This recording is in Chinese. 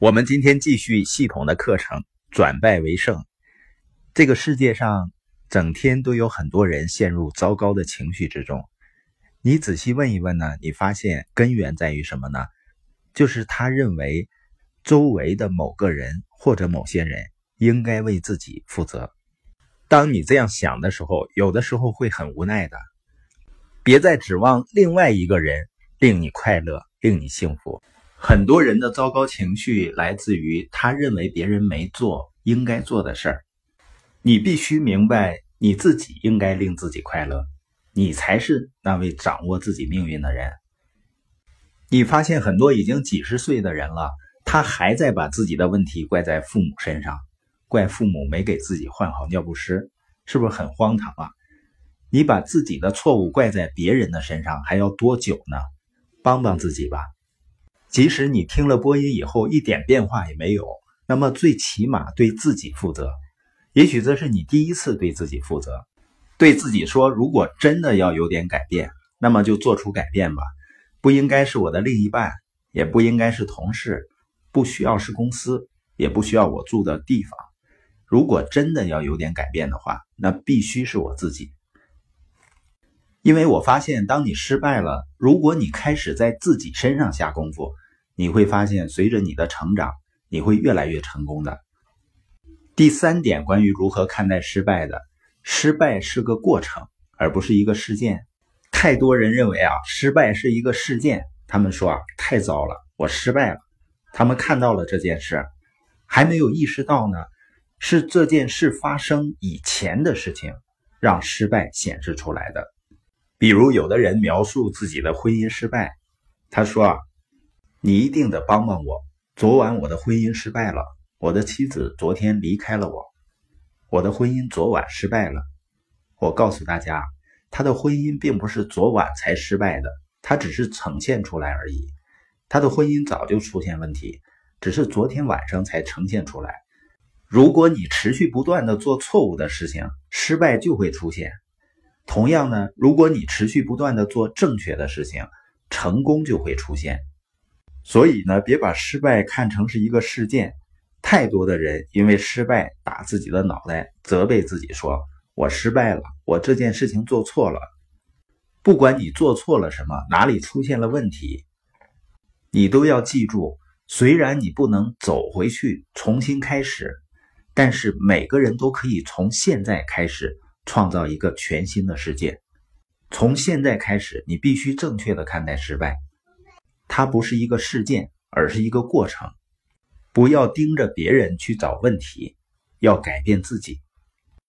我们今天继续系统的课程，转败为胜。这个世界上整天都有很多人陷入糟糕的情绪之中。你仔细问一问呢，你发现根源在于什么呢？就是他认为周围的某个人或者某些人应该为自己负责。当你这样想的时候，有的时候会很无奈的。别再指望另外一个人令你快乐，令你幸福。很多人的糟糕情绪来自于他认为别人没做应该做的事儿。你必须明白，你自己应该令自己快乐，你才是那位掌握自己命运的人。你发现很多已经几十岁的人了，他还在把自己的问题怪在父母身上，怪父母没给自己换好尿不湿，是不是很荒唐啊？你把自己的错误怪在别人的身上，还要多久呢？帮帮自己吧。即使你听了播音以后一点变化也没有，那么最起码对自己负责。也许这是你第一次对自己负责，对自己说：如果真的要有点改变，那么就做出改变吧。不应该是我的另一半，也不应该是同事，不需要是公司，也不需要我住的地方。如果真的要有点改变的话，那必须是我自己。因为我发现，当你失败了，如果你开始在自己身上下功夫，你会发现，随着你的成长，你会越来越成功的。第三点，关于如何看待失败的，失败是个过程，而不是一个事件。太多人认为啊，失败是一个事件，他们说啊，太糟了，我失败了。他们看到了这件事，还没有意识到呢，是这件事发生以前的事情，让失败显示出来的。比如，有的人描述自己的婚姻失败，他说：“啊，你一定得帮帮我。昨晚我的婚姻失败了，我的妻子昨天离开了我，我的婚姻昨晚失败了。我告诉大家，他的婚姻并不是昨晚才失败的，他只是呈现出来而已。他的婚姻早就出现问题，只是昨天晚上才呈现出来。如果你持续不断的做错误的事情，失败就会出现。”同样呢，如果你持续不断的做正确的事情，成功就会出现。所以呢，别把失败看成是一个事件。太多的人因为失败打自己的脑袋，责备自己说：“我失败了，我这件事情做错了。”不管你做错了什么，哪里出现了问题，你都要记住。虽然你不能走回去重新开始，但是每个人都可以从现在开始。创造一个全新的世界。从现在开始，你必须正确的看待失败，它不是一个事件，而是一个过程。不要盯着别人去找问题，要改变自己。